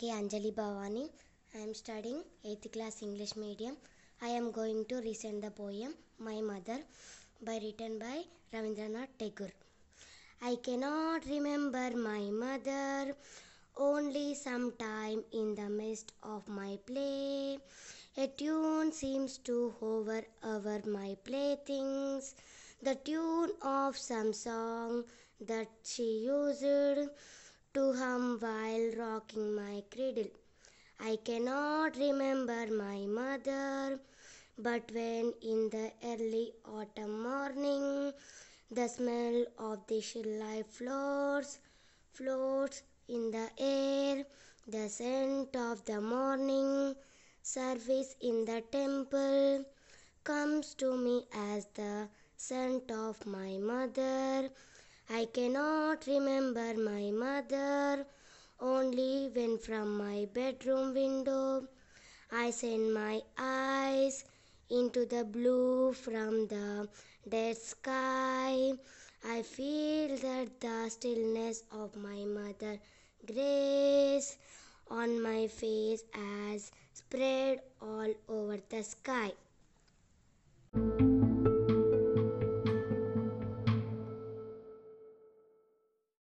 Anjali Bhavani. I am studying 8th class English medium. I am going to recite the poem My Mother by written by Ravindranath Tagore. I cannot remember my mother, only sometime in the midst of my play. A tune seems to hover over my playthings, the tune of some song that she used rocking my cradle. I cannot remember my mother, but when in the early autumn morning the smell of the life floats, floats in the air, the scent of the morning service in the temple comes to me as the scent of my mother. I cannot remember my mother, only when from my bedroom window I send my eyes into the blue from the dead sky. I feel that the stillness of my mother grace on my face as spread all over the sky.